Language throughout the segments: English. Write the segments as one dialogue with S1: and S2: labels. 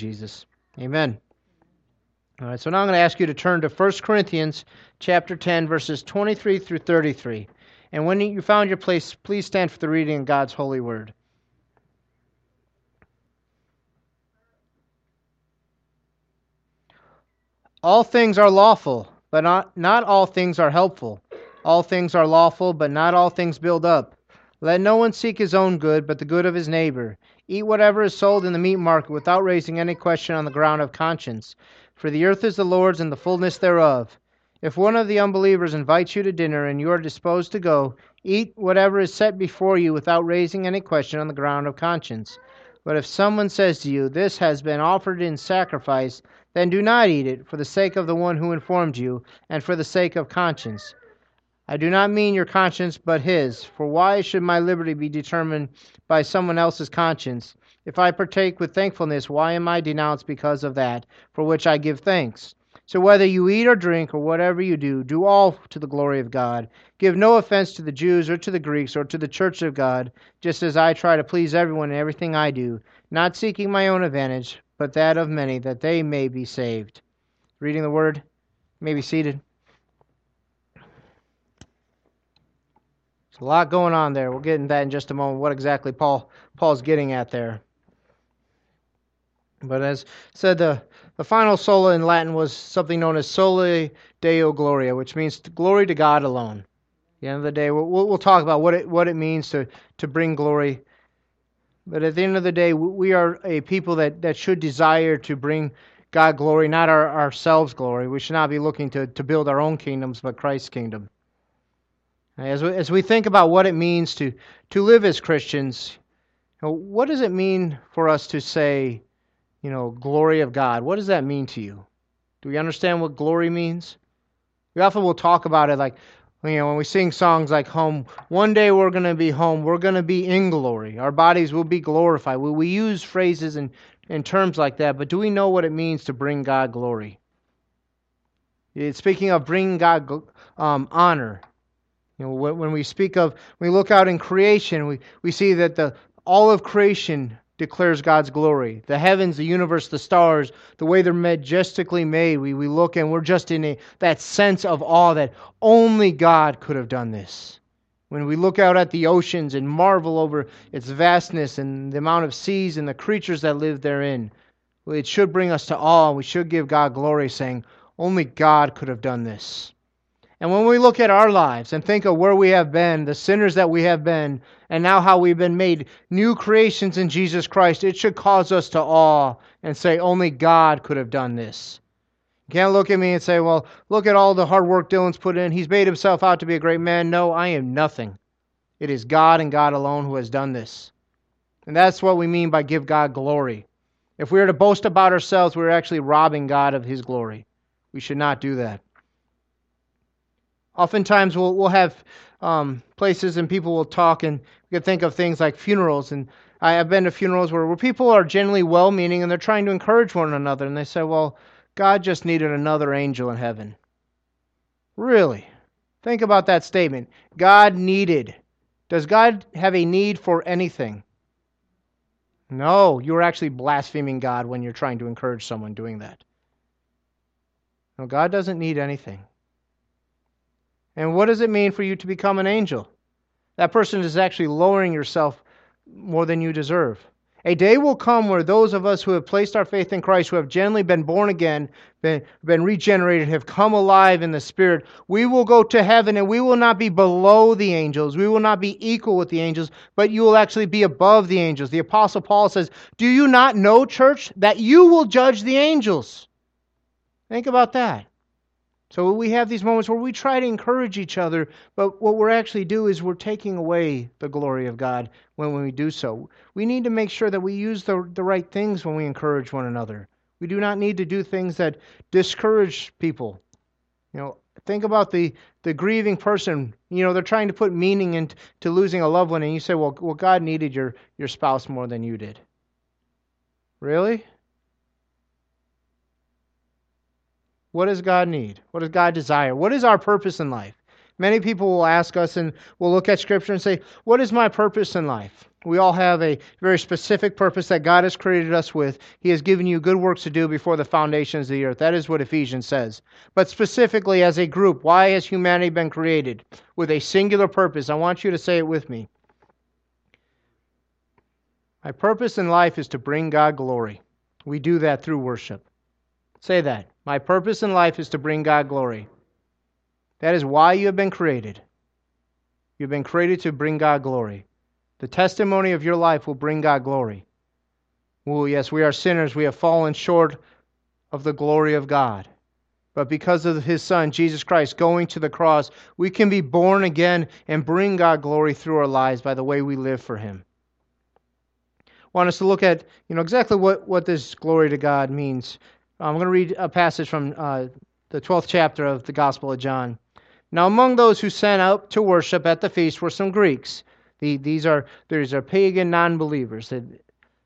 S1: Jesus. Amen. All right, so now I'm going to ask you to turn to 1 Corinthians chapter 10, verses 23 through 33. And when you found your place, please stand for the reading of God's holy word. All things are lawful, but not, not all things are helpful. All things are lawful, but not all things build up. Let no one seek his own good, but the good of his neighbor. Eat whatever is sold in the meat market without raising any question on the ground of conscience for the earth is the Lord's and the fullness thereof. If one of the unbelievers invites you to dinner and you are disposed to go, eat whatever is set before you without raising any question on the ground of conscience. But if someone says to you, This has been offered in sacrifice, then do not eat it, for the sake of the one who informed you, and for the sake of conscience. I do not mean your conscience, but his. For why should my liberty be determined by someone else's conscience? If I partake with thankfulness, why am I denounced because of that, for which I give thanks? So whether you eat or drink or whatever you do, do all to the glory of God. Give no offense to the Jews or to the Greeks or to the church of God, just as I try to please everyone in everything I do, not seeking my own advantage, but that of many, that they may be saved. Reading the word, may be seated. A lot going on there. We'll get into that in just a moment. What exactly Paul Paul's getting at there. But as said, the, the final sola in Latin was something known as soli deo gloria, which means glory to God alone. At the end of the day, we'll, we'll talk about what it, what it means to, to bring glory. But at the end of the day, we are a people that, that should desire to bring God glory, not our, ourselves glory. We should not be looking to, to build our own kingdoms, but Christ's kingdom. As we, as we think about what it means to, to live as Christians, what does it mean for us to say, you know, glory of God. What does that mean to you? Do we understand what glory means? We often will talk about it like, you know, when we sing songs like home, one day we're going to be home, we're going to be in glory. Our bodies will be glorified. We, we use phrases and, and terms like that, but do we know what it means to bring God glory? It's speaking of bringing God um, honor. You know, when we speak of, we look out in creation, we, we see that the all of creation declares God's glory. The heavens, the universe, the stars, the way they're majestically made, we, we look and we're just in a, that sense of awe that only God could have done this. When we look out at the oceans and marvel over its vastness and the amount of seas and the creatures that live therein, it should bring us to awe we should give God glory, saying, Only God could have done this. And when we look at our lives and think of where we have been, the sinners that we have been, and now how we've been made new creations in Jesus Christ, it should cause us to awe and say, only God could have done this. You can't look at me and say, well, look at all the hard work Dylan's put in. He's made himself out to be a great man. No, I am nothing. It is God and God alone who has done this. And that's what we mean by give God glory. If we are to boast about ourselves, we're actually robbing God of his glory. We should not do that. Oftentimes, we'll, we'll have um, places and people will talk, and you can think of things like funerals. And I have been to funerals where, where people are generally well meaning and they're trying to encourage one another. And they say, well, God just needed another angel in heaven. Really? Think about that statement. God needed. Does God have a need for anything? No, you're actually blaspheming God when you're trying to encourage someone doing that. No, God doesn't need anything. And what does it mean for you to become an angel? That person is actually lowering yourself more than you deserve. A day will come where those of us who have placed our faith in Christ, who have genuinely been born again, been, been regenerated, have come alive in the Spirit, we will go to heaven and we will not be below the angels. We will not be equal with the angels, but you will actually be above the angels. The Apostle Paul says, Do you not know, church, that you will judge the angels? Think about that. So we have these moments where we try to encourage each other, but what we're actually do is we're taking away the glory of God when, when we do so. We need to make sure that we use the, the right things when we encourage one another. We do not need to do things that discourage people. You know, think about the, the grieving person. You know, they're trying to put meaning into losing a loved one, and you say, well, well, God needed your, your spouse more than you did. Really? What does God need? What does God desire? What is our purpose in life? Many people will ask us and will look at Scripture and say, What is my purpose in life? We all have a very specific purpose that God has created us with. He has given you good works to do before the foundations of the earth. That is what Ephesians says. But specifically, as a group, why has humanity been created? With a singular purpose. I want you to say it with me. My purpose in life is to bring God glory. We do that through worship. Say that. My purpose in life is to bring God glory. That is why you have been created. You've been created to bring God glory. The testimony of your life will bring God glory. Well, yes, we are sinners. We have fallen short of the glory of God. But because of his Son, Jesus Christ, going to the cross, we can be born again and bring God glory through our lives by the way we live for him. I want us to look at you know exactly what, what this glory to God means. I'm going to read a passage from uh, the 12th chapter of the Gospel of John. Now, among those who sent out to worship at the feast were some Greeks. The, these are these are pagan non-believers.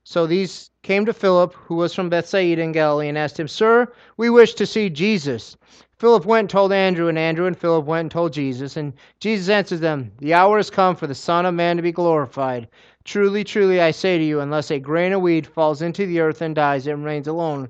S1: So these came to Philip, who was from Bethsaida in Galilee, and asked him, "Sir, we wish to see Jesus." Philip went and told Andrew, and Andrew and Philip went and told Jesus. And Jesus answered them, The hour has come for the Son of Man to be glorified. Truly, truly, I say to you, unless a grain of wheat falls into the earth and dies, it remains alone.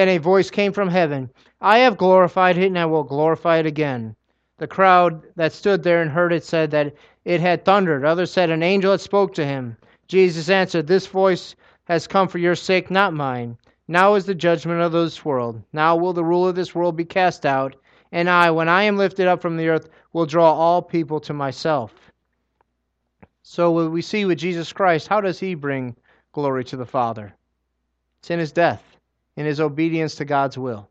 S1: Then a voice came from heaven I have glorified it, and I will glorify it again. The crowd that stood there and heard it said that it had thundered. Others said an angel had spoke to him. Jesus answered, This voice has come for your sake, not mine. Now is the judgment of this world. Now will the ruler of this world be cast out. And I, when I am lifted up from the earth, will draw all people to myself. So we see with Jesus Christ, how does he bring glory to the Father? It's in his death, in his obedience to God's will.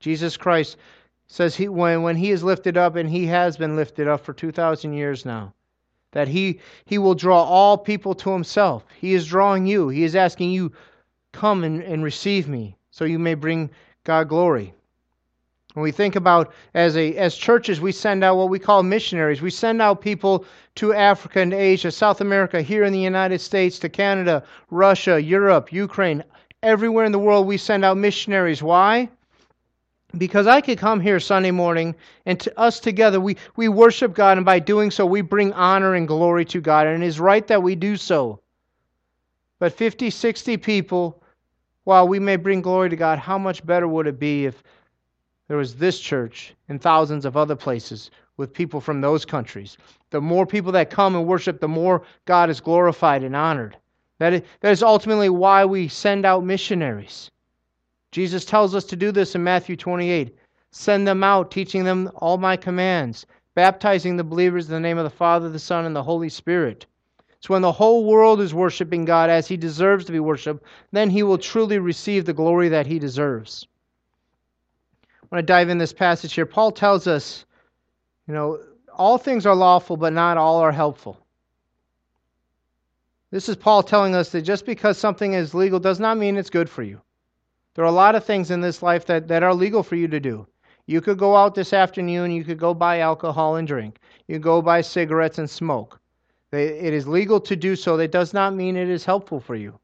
S1: Jesus Christ says he when, when he is lifted up and he has been lifted up for 2000 years now that he he will draw all people to himself. He is drawing you. He is asking you come and, and receive me so you may bring god glory. When we think about as a as churches we send out what we call missionaries. We send out people to africa and asia south america here in the united states to canada russia europe ukraine everywhere in the world we send out missionaries why because I could come here Sunday morning and to us together we, we worship God, and by doing so, we bring honor and glory to God, and it is right that we do so. But 50, 60 people, while we may bring glory to God, how much better would it be if there was this church and thousands of other places with people from those countries? The more people that come and worship, the more God is glorified and honored. That is, that is ultimately why we send out missionaries. Jesus tells us to do this in Matthew 28. Send them out, teaching them all my commands, baptizing the believers in the name of the Father, the Son, and the Holy Spirit. So when the whole world is worshiping God as he deserves to be worshiped, then he will truly receive the glory that he deserves. I want to dive in this passage here. Paul tells us, you know, all things are lawful, but not all are helpful. This is Paul telling us that just because something is legal does not mean it's good for you. There are a lot of things in this life that, that are legal for you to do. You could go out this afternoon, you could go buy alcohol and drink. You could go buy cigarettes and smoke. It is legal to do so. That does not mean it is helpful for you.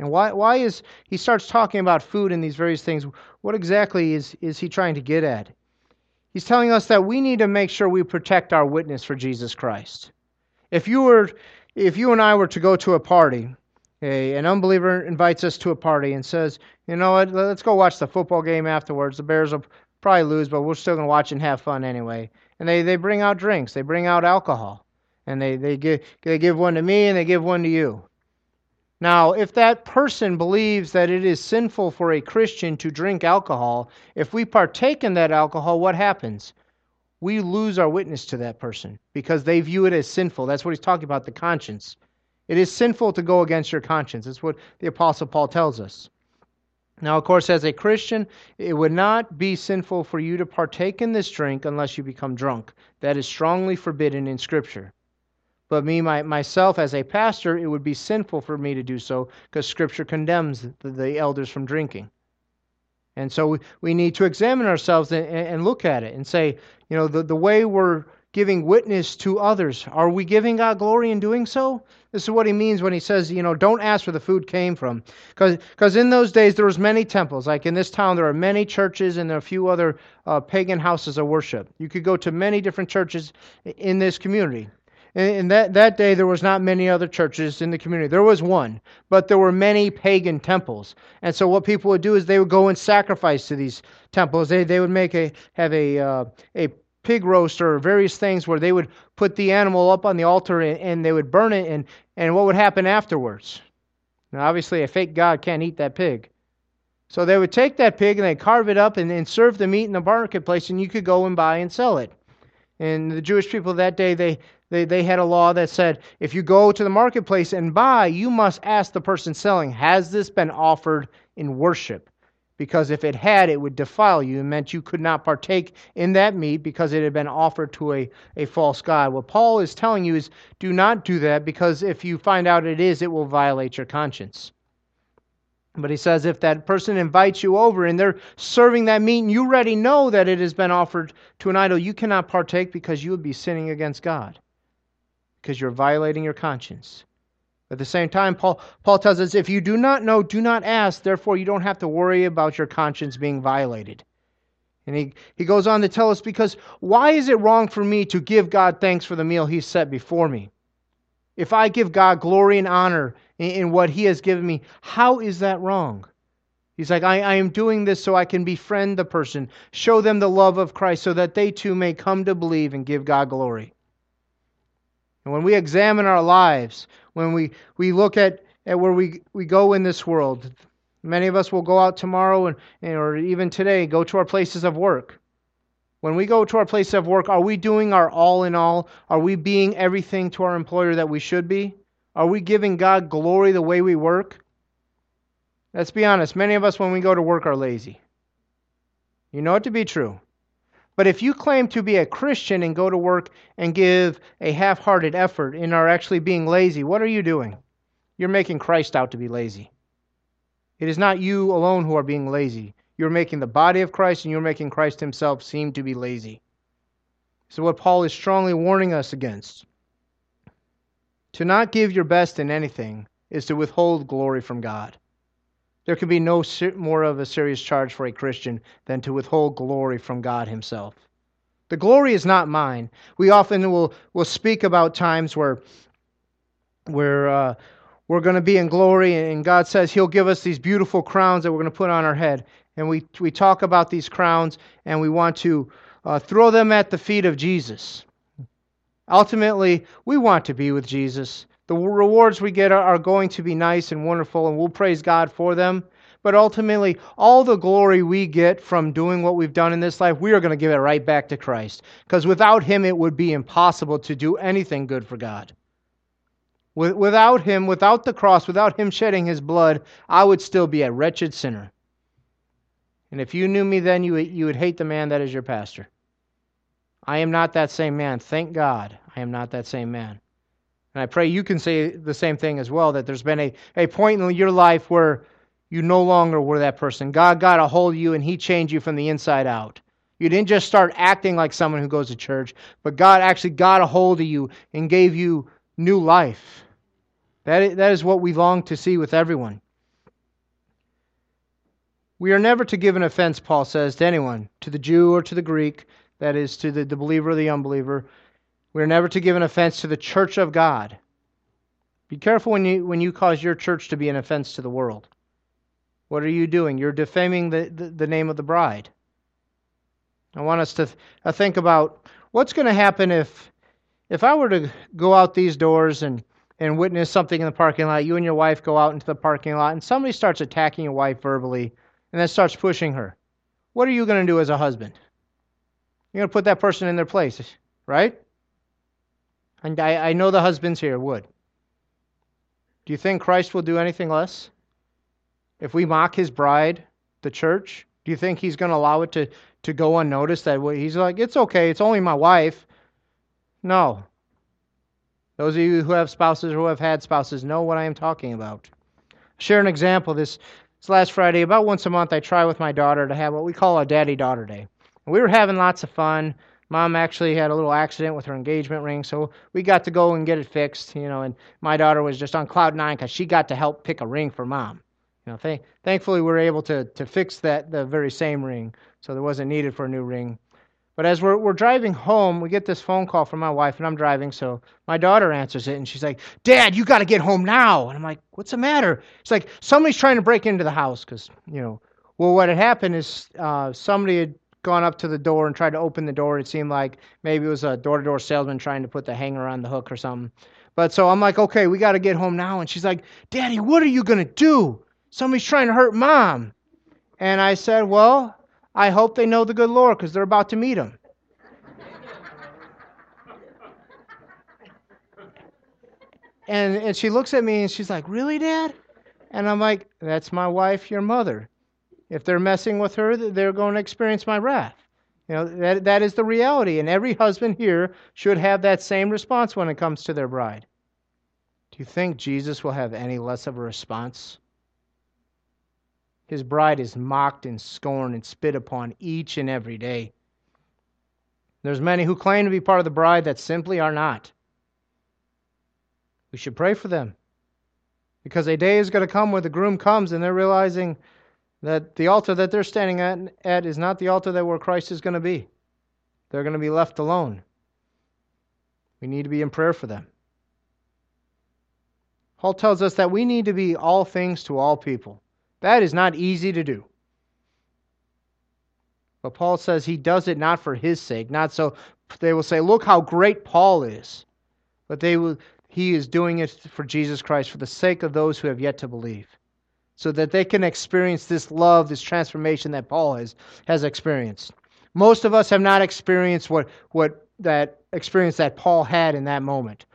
S1: And why, why is he starts talking about food and these various things? What exactly is, is he trying to get at? He's telling us that we need to make sure we protect our witness for Jesus Christ. If you were if you and I were to go to a party a, an unbeliever invites us to a party and says, you know what, let's go watch the football game afterwards. The Bears will probably lose, but we're still going to watch and have fun anyway. And they, they bring out drinks, they bring out alcohol, and they, they, give, they give one to me and they give one to you. Now, if that person believes that it is sinful for a Christian to drink alcohol, if we partake in that alcohol, what happens? We lose our witness to that person because they view it as sinful. That's what he's talking about the conscience. It is sinful to go against your conscience. That's what the Apostle Paul tells us. Now, of course, as a Christian, it would not be sinful for you to partake in this drink unless you become drunk. That is strongly forbidden in Scripture. But me, my, myself, as a pastor, it would be sinful for me to do so because Scripture condemns the, the elders from drinking. And so we, we need to examine ourselves and, and look at it and say, you know, the, the way we're giving witness to others, are we giving God glory in doing so? This is what he means when he says, you know, don't ask where the food came from. Because in those days there was many temples. Like in this town, there are many churches and there are a few other uh, pagan houses of worship. You could go to many different churches in this community. In that, that day, there was not many other churches in the community. There was one, but there were many pagan temples. And so what people would do is they would go and sacrifice to these temples. They, they would make a have a uh, a pig roast or various things where they would put the animal up on the altar and, and they would burn it. And, and what would happen afterwards? Now, obviously, a fake god can't eat that pig. So they would take that pig and they carve it up and, and serve the meat in the marketplace, and you could go and buy and sell it. And the Jewish people that day, they, they, they had a law that said if you go to the marketplace and buy, you must ask the person selling, Has this been offered in worship? Because if it had, it would defile you. It meant you could not partake in that meat because it had been offered to a, a false God. What Paul is telling you is do not do that because if you find out it is, it will violate your conscience. But he says if that person invites you over and they're serving that meat and you already know that it has been offered to an idol, you cannot partake because you would be sinning against God because you're violating your conscience. At the same time, Paul, Paul tells us if you do not know, do not ask. Therefore, you don't have to worry about your conscience being violated. And he, he goes on to tell us because why is it wrong for me to give God thanks for the meal he set before me? If I give God glory and honor in, in what he has given me, how is that wrong? He's like, I, I am doing this so I can befriend the person, show them the love of Christ so that they too may come to believe and give God glory. And when we examine our lives, when we, we look at, at where we, we go in this world, many of us will go out tomorrow and, or even today, go to our places of work. When we go to our place of work, are we doing our all in all? Are we being everything to our employer that we should be? Are we giving God glory the way we work? Let's be honest, many of us, when we go to work, are lazy. You know it to be true. But if you claim to be a Christian and go to work and give a half hearted effort and are actually being lazy, what are you doing? You're making Christ out to be lazy. It is not you alone who are being lazy. You're making the body of Christ and you're making Christ himself seem to be lazy. So, what Paul is strongly warning us against. To not give your best in anything is to withhold glory from God. There can be no more of a serious charge for a Christian than to withhold glory from God Himself. The glory is not mine. We often will, will speak about times where, where uh, we're going to be in glory, and God says He'll give us these beautiful crowns that we're going to put on our head. And we, we talk about these crowns, and we want to uh, throw them at the feet of Jesus. Ultimately, we want to be with Jesus. The rewards we get are going to be nice and wonderful, and we'll praise God for them. But ultimately, all the glory we get from doing what we've done in this life, we are going to give it right back to Christ. Because without Him, it would be impossible to do anything good for God. Without Him, without the cross, without Him shedding His blood, I would still be a wretched sinner. And if you knew me then, you, you would hate the man that is your pastor. I am not that same man. Thank God I am not that same man. And I pray you can say the same thing as well that there's been a, a point in your life where you no longer were that person. God got a hold of you and He changed you from the inside out. You didn't just start acting like someone who goes to church, but God actually got a hold of you and gave you new life. That is, that is what we long to see with everyone. We are never to give an offense, Paul says, to anyone, to the Jew or to the Greek, that is, to the, the believer or the unbeliever. We are never to give an offense to the church of God. Be careful when you, when you cause your church to be an offense to the world. What are you doing? You're defaming the, the, the name of the bride. I want us to th- uh, think about what's going to happen if if I were to go out these doors and, and witness something in the parking lot, you and your wife go out into the parking lot, and somebody starts attacking your wife verbally and then starts pushing her. What are you going to do as a husband? You're going to put that person in their place, right? And I, I know the husbands here would. Do you think Christ will do anything less? If we mock his bride, the church, do you think he's going to allow it to, to go unnoticed? That he's like, it's okay, it's only my wife. No. Those of you who have spouses or who have had spouses know what I am talking about. Share an example. This, this last Friday, about once a month, I try with my daughter to have what we call a daddy daughter day. We were having lots of fun. Mom actually had a little accident with her engagement ring, so we got to go and get it fixed, you know, and my daughter was just on cloud nine because she got to help pick a ring for mom. You know, th- thankfully we were able to, to fix that the very same ring, so there wasn't needed for a new ring. But as we're, we're driving home, we get this phone call from my wife, and I'm driving, so my daughter answers it, and she's like, Dad, you got to get home now. And I'm like, What's the matter? It's like, somebody's trying to break into the house, because, you know, well, what had happened is uh, somebody had gone up to the door and tried to open the door. It seemed like maybe it was a door to door salesman trying to put the hanger on the hook or something. But so I'm like, okay, we got to get home now. And she's like, Daddy, what are you going to do? Somebody's trying to hurt mom. And I said, well, I hope they know the good Lord because they're about to meet him. and, and she looks at me and she's like, really, Dad? And I'm like, that's my wife, your mother. If they're messing with her, they're going to experience my wrath. You know, that, that is the reality. And every husband here should have that same response when it comes to their bride. Do you think Jesus will have any less of a response? His bride is mocked and scorned and spit upon each and every day. There's many who claim to be part of the bride that simply are not. We should pray for them. Because a day is going to come where the groom comes and they're realizing that the altar that they're standing at, at is not the altar that where Christ is going to be. They're going to be left alone. We need to be in prayer for them. Paul tells us that we need to be all things to all people. That is not easy to do. But Paul says he does it not for his sake, not so they will say, "Look how great Paul is." But they will he is doing it for Jesus Christ for the sake of those who have yet to believe so that they can experience this love, this transformation that Paul has, has experienced. Most of us have not experienced what, what that experience that Paul had in that moment.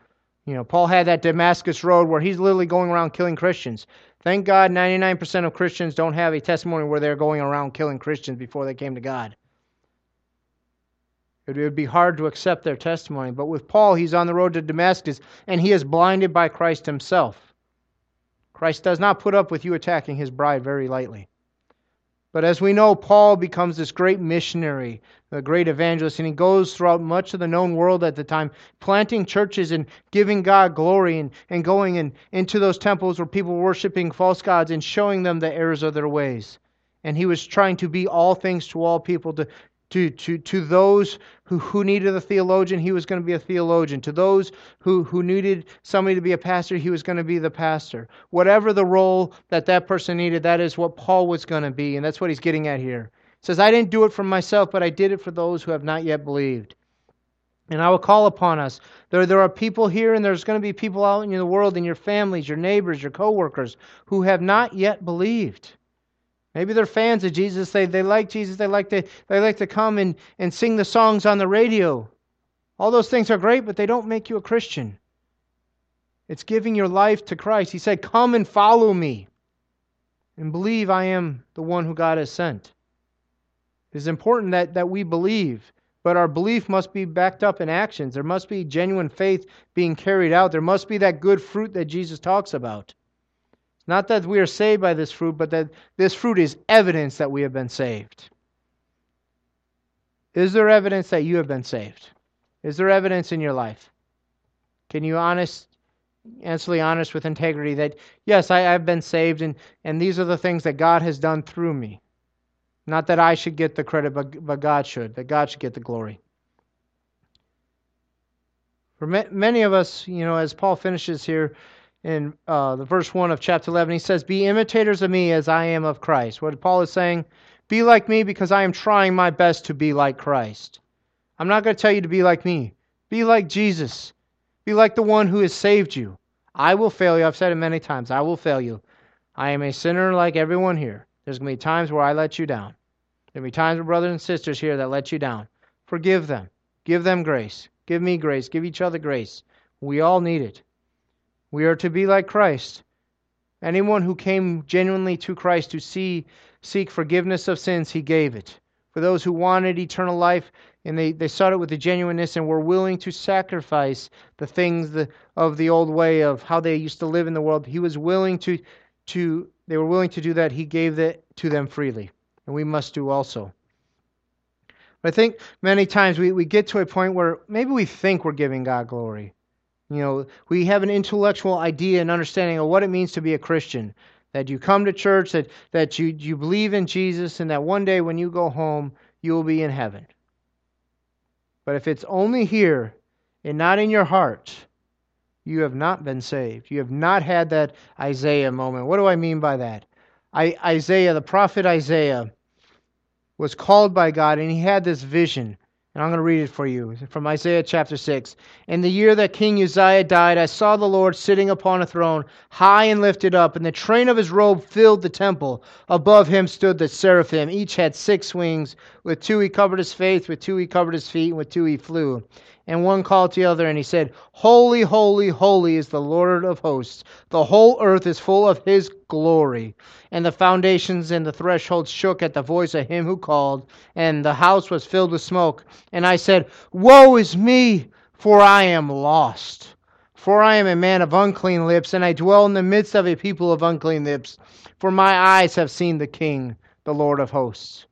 S1: You know, Paul had that Damascus road where he's literally going around killing Christians. Thank God 99% of Christians don't have a testimony where they're going around killing Christians before they came to God. It would be hard to accept their testimony. But with Paul, he's on the road to Damascus and he is blinded by Christ himself. Christ does not put up with you attacking his bride very lightly. But as we know, Paul becomes this great missionary, a great evangelist, and he goes throughout much of the known world at the time, planting churches and giving God glory and, and going in, into those temples where people were worshiping false gods and showing them the errors of their ways. And he was trying to be all things to all people, to, to, to, to those who, who needed a theologian, he was going to be a theologian. To those who, who needed somebody to be a pastor, he was going to be the pastor. Whatever the role that that person needed, that is what Paul was going to be. And that's what he's getting at here. He says, I didn't do it for myself, but I did it for those who have not yet believed. And I will call upon us. There, there are people here, and there's going to be people out in the world, in your families, your neighbors, your coworkers, who have not yet believed. Maybe they're fans of Jesus. They, they like Jesus. They like to, they like to come and, and sing the songs on the radio. All those things are great, but they don't make you a Christian. It's giving your life to Christ. He said, Come and follow me and believe I am the one who God has sent. It is important that, that we believe, but our belief must be backed up in actions. There must be genuine faith being carried out. There must be that good fruit that Jesus talks about. Not that we are saved by this fruit, but that this fruit is evidence that we have been saved. Is there evidence that you have been saved? Is there evidence in your life? Can you honest, honestly honest with integrity that yes, I, have been saved and, and these are the things that God has done through me. Not that I should get the credit, but, but God should, that God should get the glory. For many of us, you know, as Paul finishes here, in uh, the verse 1 of chapter 11. He says, Be imitators of me as I am of Christ. What Paul is saying, be like me because I am trying my best to be like Christ. I'm not going to tell you to be like me. Be like Jesus. Be like the one who has saved you. I will fail you. I've said it many times. I will fail you. I am a sinner like everyone here. There's going to be times where I let you down. There'll be times with brothers and sisters here that let you down. Forgive them. Give them grace. Give me grace. Give each other grace. We all need it. We are to be like Christ. Anyone who came genuinely to Christ to see, seek forgiveness of sins, he gave it. for those who wanted eternal life, and they, they sought it with a genuineness and were willing to sacrifice the things the, of the old way of how they used to live in the world. He was willing to, to they were willing to do that. He gave that to them freely. And we must do also. But I think many times we, we get to a point where maybe we think we're giving God glory. You know, we have an intellectual idea and understanding of what it means to be a Christian. That you come to church, that, that you, you believe in Jesus, and that one day when you go home, you will be in heaven. But if it's only here and not in your heart, you have not been saved. You have not had that Isaiah moment. What do I mean by that? I, Isaiah, the prophet Isaiah, was called by God and he had this vision and I'm going to read it for you from Isaiah chapter 6. In the year that King Uzziah died, I saw the Lord sitting upon a throne, high and lifted up, and the train of his robe filled the temple. Above him stood the seraphim. Each had six wings. With two he covered his face, with two he covered his feet, and with two he flew. And one called to the other, and he said, Holy, holy, holy is the Lord of hosts. The whole earth is full of his glory. And the foundations and the thresholds shook at the voice of him who called, and the house was filled with smoke. And I said, Woe is me, for I am lost. For I am a man of unclean lips, and I dwell in the midst of a people of unclean lips. For my eyes have seen the King, the Lord of hosts.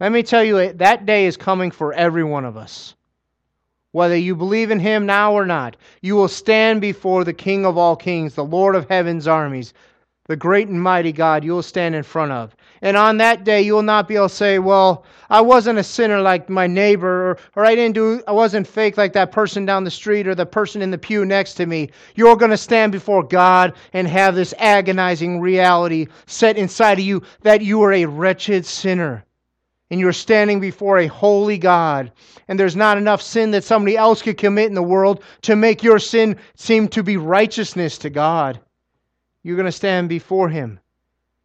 S1: Let me tell you, that day is coming for every one of us. Whether you believe in him now or not, you will stand before the King of all kings, the Lord of heaven's armies, the great and mighty God you will stand in front of. And on that day, you will not be able to say, Well, I wasn't a sinner like my neighbor, or, or I didn't do, I wasn't fake like that person down the street or the person in the pew next to me. You're going to stand before God and have this agonizing reality set inside of you that you are a wretched sinner. And you're standing before a holy God. And there's not enough sin that somebody else could commit in the world to make your sin seem to be righteousness to God you're going to stand before him.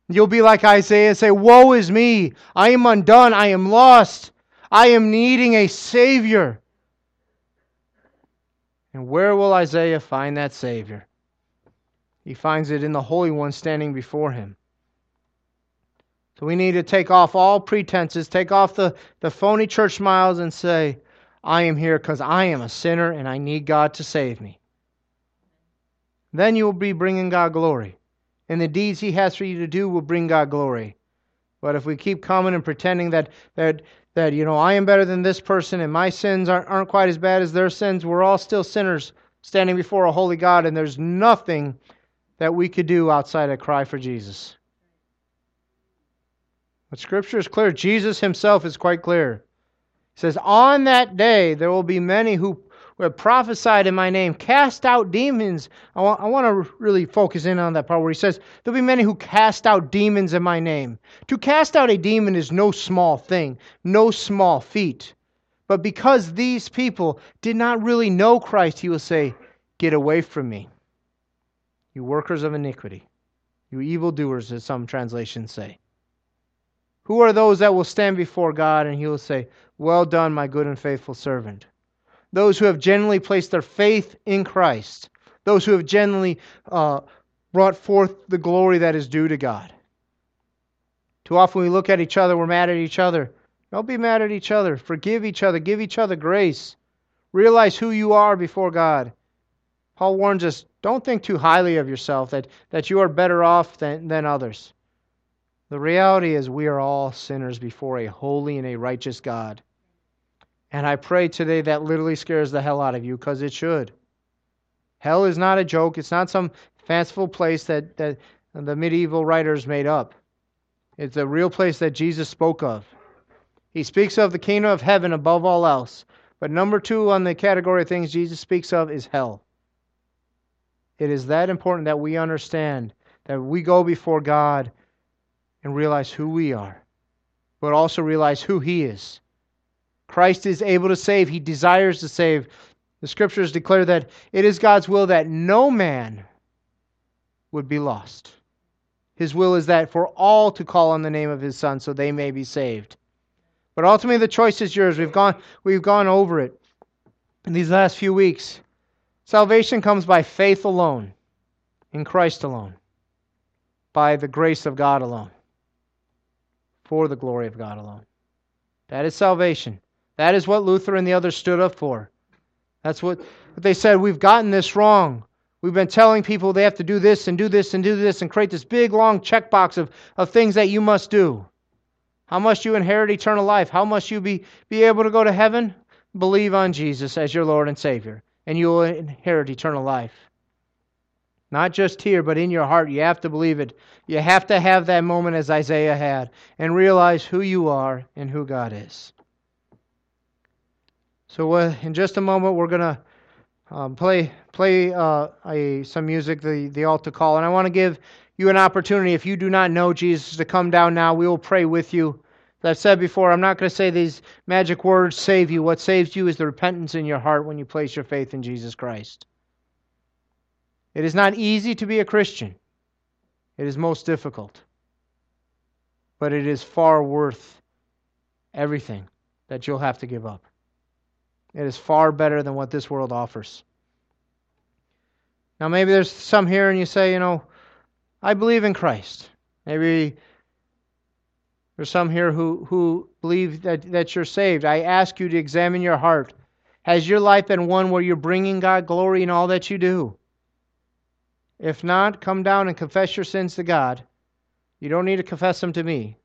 S1: You'll be like Isaiah and say, Woe is me! I am undone. I am lost. I am needing a Savior. And where will Isaiah find that Savior? He finds it in the Holy One standing before him. So we need to take off all pretenses, take off the, the phony church smiles, and say, I am here because I am a sinner and I need God to save me. Then you will be bringing God glory. And the deeds He has for you to do will bring God glory. But if we keep coming and pretending that, that, that you know, I am better than this person and my sins aren't, aren't quite as bad as their sins, we're all still sinners standing before a holy God, and there's nothing that we could do outside of cry for Jesus. But Scripture is clear. Jesus himself is quite clear. He says, On that day there will be many who have prophesied in my name, cast out demons. I want, I want to really focus in on that part where he says, There'll be many who cast out demons in my name. To cast out a demon is no small thing, no small feat. But because these people did not really know Christ, he will say, Get away from me, you workers of iniquity, you evildoers, as some translations say. Who are those that will stand before God and he will say, Well done, my good and faithful servant? those who have genuinely placed their faith in Christ, those who have genuinely uh, brought forth the glory that is due to God. Too often we look at each other, we're mad at each other. Don't be mad at each other. Forgive each other. Give each other grace. Realize who you are before God. Paul warns us don't think too highly of yourself, that, that you are better off than, than others. The reality is, we are all sinners before a holy and a righteous God. And I pray today that literally scares the hell out of you because it should. Hell is not a joke. It's not some fanciful place that, that the medieval writers made up. It's a real place that Jesus spoke of. He speaks of the kingdom of heaven above all else. But number two on the category of things Jesus speaks of is hell. It is that important that we understand that we go before God and realize who we are, but also realize who He is. Christ is able to save, he desires to save. The scriptures declare that it is God's will that no man would be lost. His will is that for all to call on the name of his son so they may be saved. But ultimately the choice is yours. We've gone we've gone over it in these last few weeks. Salvation comes by faith alone, in Christ alone, by the grace of God alone, for the glory of God alone. That is salvation. That is what Luther and the others stood up for. That's what, they said. We've gotten this wrong. We've been telling people they have to do this and do this and do this and create this big long checkbox of, of things that you must do. How must you inherit eternal life? How must you be, be able to go to heaven? Believe on Jesus as your Lord and Savior, and you will inherit eternal life. Not just here, but in your heart. You have to believe it. You have to have that moment as Isaiah had and realize who you are and who God is. So, uh, in just a moment, we're going to um, play play uh, a, some music, the, the altar call. And I want to give you an opportunity, if you do not know Jesus, to come down now. We will pray with you. As I've said before, I'm not going to say these magic words save you. What saves you is the repentance in your heart when you place your faith in Jesus Christ. It is not easy to be a Christian, it is most difficult. But it is far worth everything that you'll have to give up. It is far better than what this world offers. Now, maybe there's some here and you say, you know, I believe in Christ. Maybe there's some here who, who believe that, that you're saved. I ask you to examine your heart. Has your life been one where you're bringing God glory in all that you do? If not, come down and confess your sins to God. You don't need to confess them to me.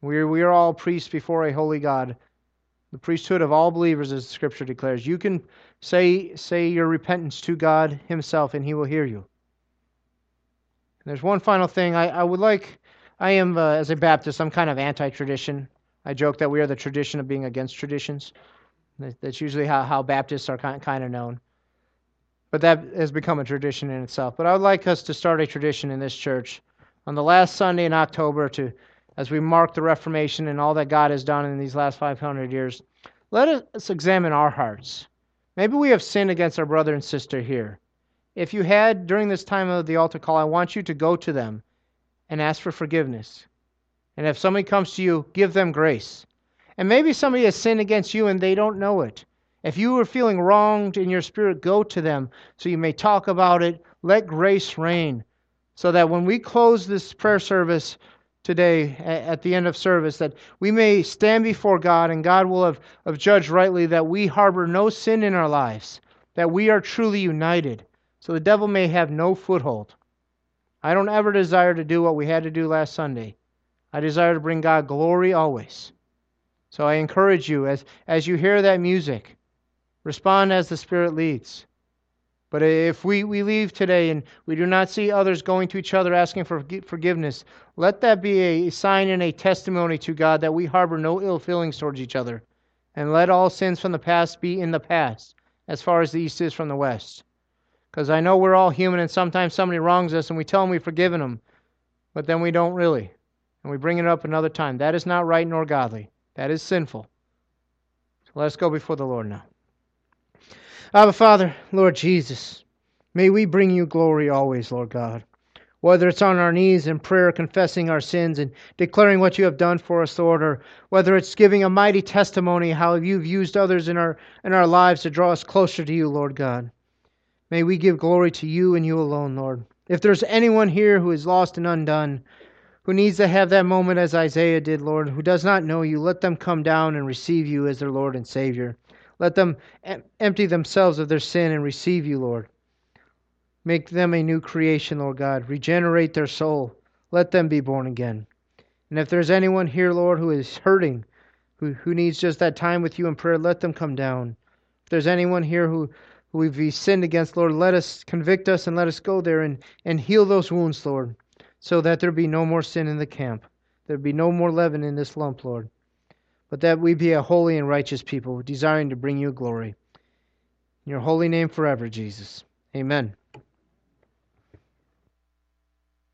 S1: We are, we are all priests before a holy God the priesthood of all believers, as scripture declares. You can say, say your repentance to God Himself, and He will hear you. And there's one final thing. I, I would like, I am, uh, as a Baptist, I'm kind of anti tradition. I joke that we are the tradition of being against traditions. That's usually how, how Baptists are kind, kind of known. But that has become a tradition in itself. But I would like us to start a tradition in this church on the last Sunday in October to as we mark the Reformation and all that God has done in these last 500 years, let us examine our hearts. Maybe we have sinned against our brother and sister here. If you had during this time of the altar call, I want you to go to them and ask for forgiveness. And if somebody comes to you, give them grace. And maybe somebody has sinned against you and they don't know it. If you are feeling wronged in your spirit, go to them so you may talk about it. Let grace reign. So that when we close this prayer service, today at the end of service that we may stand before God and God will have, have judged rightly that we harbor no sin in our lives, that we are truly united, so the devil may have no foothold. I don't ever desire to do what we had to do last Sunday. I desire to bring God glory always. So I encourage you as, as you hear that music, respond as the Spirit leads. But if we, we leave today and we do not see others going to each other asking for forgiveness, let that be a sign and a testimony to God that we harbor no ill feelings towards each other. And let all sins from the past be in the past, as far as the east is from the west. Because I know we're all human and sometimes somebody wrongs us and we tell them we've forgiven them, but then we don't really. And we bring it up another time. That is not right nor godly. That is sinful. So let us go before the Lord now. Abba, Father, Lord Jesus, may we bring you glory always, Lord God. Whether it's on our knees in prayer, confessing our sins and declaring what you have done for us, Lord, or whether it's giving a mighty testimony how you've used others in our in our lives to draw us closer to you, Lord God. May we give glory to you and you alone, Lord. If there's anyone here who is lost and undone, who needs to have that moment as Isaiah did, Lord, who does not know you, let them come down and receive you as their Lord and Savior. Let them em- empty themselves of their sin and receive you, Lord. Make them a new creation, Lord God. Regenerate their soul. Let them be born again. And if there's anyone here, Lord, who is hurting, who, who needs just that time with you in prayer, let them come down. If there's anyone here who, who we've sinned against, Lord, let us convict us and let us go there and, and heal those wounds, Lord, so that there be no more sin in the camp. There be no more leaven in this lump, Lord but that we be a holy and righteous people, desiring to bring you glory. In your holy name forever, Jesus. Amen.